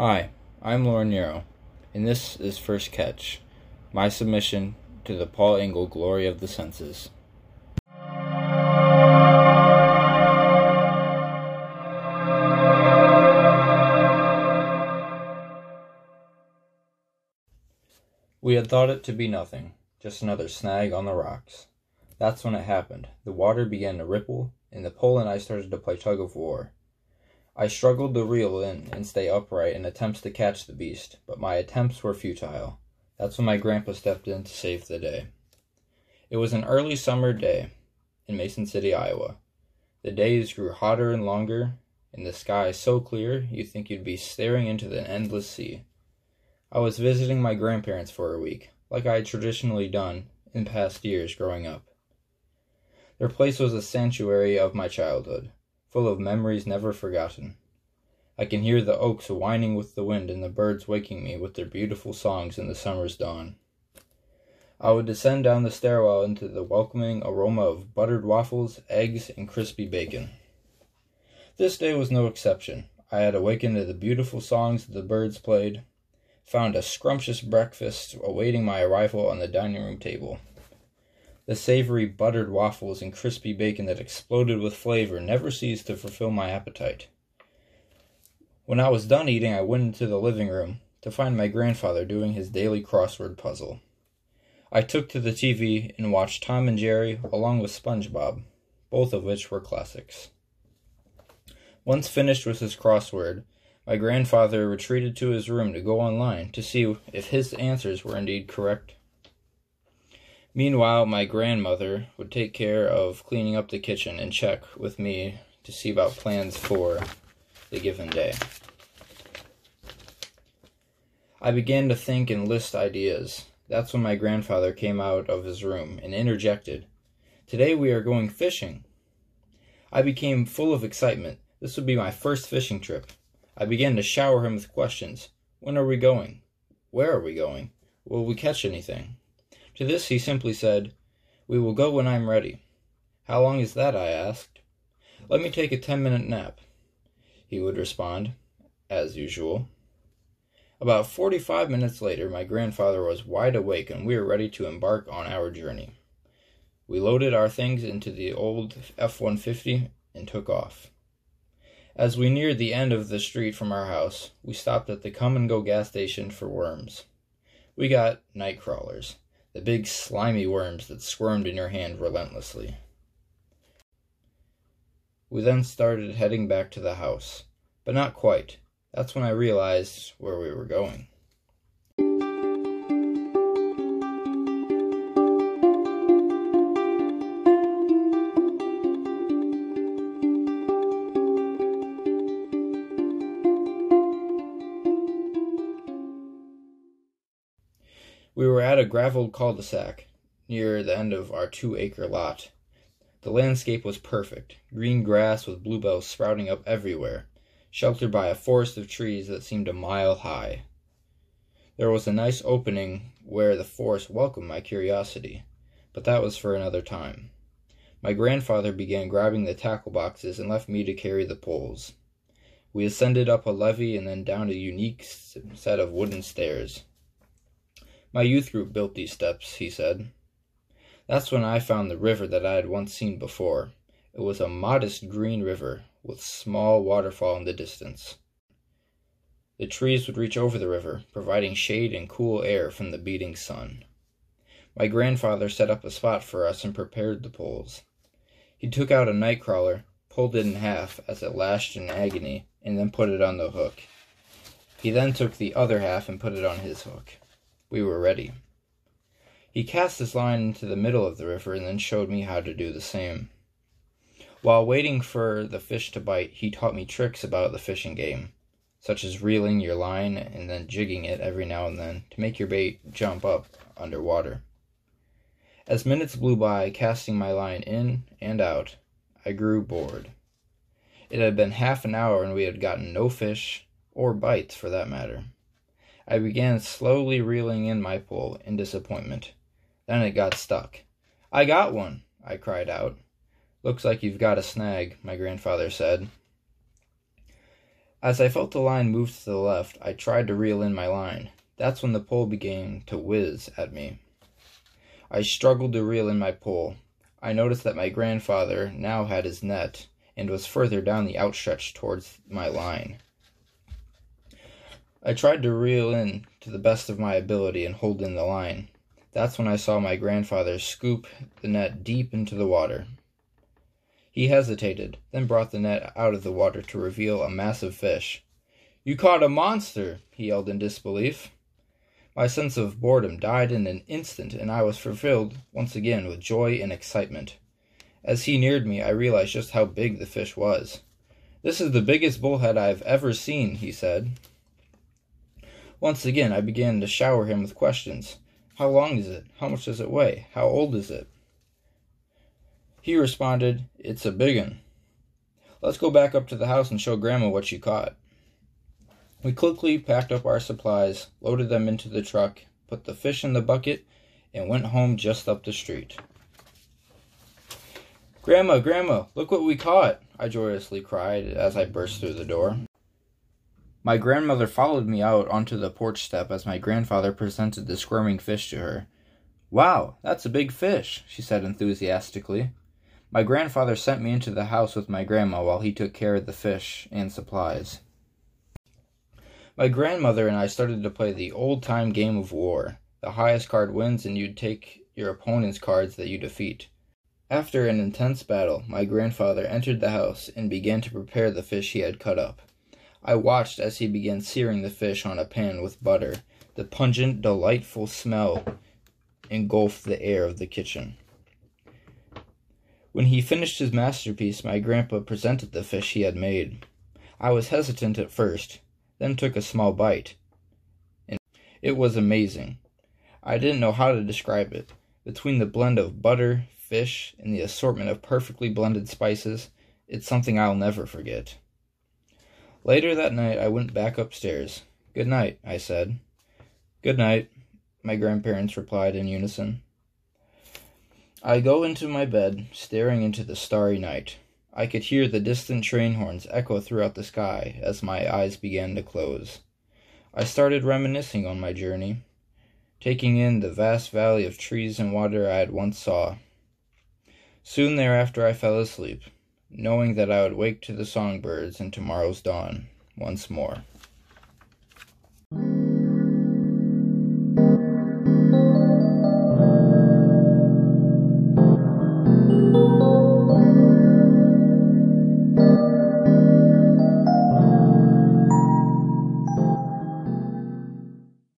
Hi, I'm Lauren Nero, and this is First Catch, my submission to the Paul Engle Glory of the Senses. We had thought it to be nothing, just another snag on the rocks. That's when it happened. The water began to ripple, and the pole and I started to play tug of war. I struggled to reel in and stay upright in attempts to catch the beast, but my attempts were futile. That's when my grandpa stepped in to save the day. It was an early summer day in Mason City, Iowa. The days grew hotter and longer, and the sky so clear you'd think you'd be staring into the endless sea. I was visiting my grandparents for a week, like I had traditionally done in past years growing up. Their place was a sanctuary of my childhood, full of memories never forgotten. I can hear the oaks whining with the wind and the birds waking me with their beautiful songs in the summer's dawn. I would descend down the stairwell into the welcoming aroma of buttered waffles, eggs, and crispy bacon. This day was no exception. I had awakened to the beautiful songs that the birds played, found a scrumptious breakfast awaiting my arrival on the dining room table. The savory buttered waffles and crispy bacon that exploded with flavor never ceased to fulfill my appetite. When I was done eating, I went into the living room to find my grandfather doing his daily crossword puzzle. I took to the TV and watched Tom and Jerry along with SpongeBob, both of which were classics. Once finished with his crossword, my grandfather retreated to his room to go online to see if his answers were indeed correct. Meanwhile, my grandmother would take care of cleaning up the kitchen and check with me to see about plans for the given day. I began to think and list ideas. That's when my grandfather came out of his room and interjected, Today we are going fishing. I became full of excitement. This would be my first fishing trip. I began to shower him with questions. When are we going? Where are we going? Will we catch anything? To this he simply said, We will go when I am ready. How long is that? I asked. Let me take a ten minute nap, he would respond, as usual. About forty five minutes later, my grandfather was wide awake and we were ready to embark on our journey. We loaded our things into the old F 150 and took off. As we neared the end of the street from our house, we stopped at the Kum & Go gas station for worms. We got night crawlers the big slimy worms that squirmed in your hand relentlessly. We then started heading back to the house, but not quite. That's when I realized where we were going. We were at a graveled cul-de-sac near the end of our two acre lot. The landscape was perfect green grass with bluebells sprouting up everywhere, sheltered by a forest of trees that seemed a mile high. There was a nice opening where the forest welcomed my curiosity, but that was for another time. My grandfather began grabbing the tackle boxes and left me to carry the poles. We ascended up a levee and then down a unique set of wooden stairs. My youth group built these steps, he said. That's when I found the river that I had once seen before. It was a modest green river, with small waterfall in the distance. The trees would reach over the river, providing shade and cool air from the beating sun. My grandfather set up a spot for us and prepared the poles. He took out a night crawler, pulled it in half as it lashed in agony, and then put it on the hook. He then took the other half and put it on his hook. We were ready. He cast his line into the middle of the river and then showed me how to do the same. While waiting for the fish to bite, he taught me tricks about the fishing game, such as reeling your line and then jigging it every now and then to make your bait jump up underwater. As minutes blew by, casting my line in and out, I grew bored. It had been half an hour and we had gotten no fish, or bites for that matter. I began slowly reeling in my pole in disappointment. Then it got stuck. I got one, I cried out. Looks like you've got a snag, my grandfather said. As I felt the line move to the left, I tried to reel in my line. That's when the pole began to whiz at me. I struggled to reel in my pole. I noticed that my grandfather now had his net and was further down the outstretched towards my line. I tried to reel in to the best of my ability and hold in the line. That's when I saw my grandfather scoop the net deep into the water. He hesitated, then brought the net out of the water to reveal a massive fish. You caught a monster! he yelled in disbelief. My sense of boredom died in an instant, and I was fulfilled once again with joy and excitement. As he neared me, I realized just how big the fish was. This is the biggest bullhead I have ever seen, he said. Once again, I began to shower him with questions. How long is it? How much does it weigh? How old is it? He responded, It's a big un. Let's go back up to the house and show Grandma what she caught. We quickly packed up our supplies, loaded them into the truck, put the fish in the bucket, and went home just up the street. Grandma, Grandma, look what we caught! I joyously cried as I burst through the door. My grandmother followed me out onto the porch step as my grandfather presented the squirming fish to her. Wow, that's a big fish, she said enthusiastically. My grandfather sent me into the house with my grandma while he took care of the fish and supplies. My grandmother and I started to play the old time game of war. The highest card wins, and you take your opponent's cards that you defeat. After an intense battle, my grandfather entered the house and began to prepare the fish he had cut up. I watched as he began searing the fish on a pan with butter. The pungent, delightful smell engulfed the air of the kitchen. When he finished his masterpiece, my grandpa presented the fish he had made. I was hesitant at first, then took a small bite. And it was amazing. I didn't know how to describe it. Between the blend of butter, fish, and the assortment of perfectly blended spices, it's something I'll never forget. Later that night, I went back upstairs. Good night, I said. Good night, my grandparents replied in unison. I go into my bed, staring into the starry night. I could hear the distant train horns echo throughout the sky as my eyes began to close. I started reminiscing on my journey, taking in the vast valley of trees and water I had once saw. Soon thereafter I fell asleep, knowing that I would wake to the songbirds in tomorrow's dawn once more.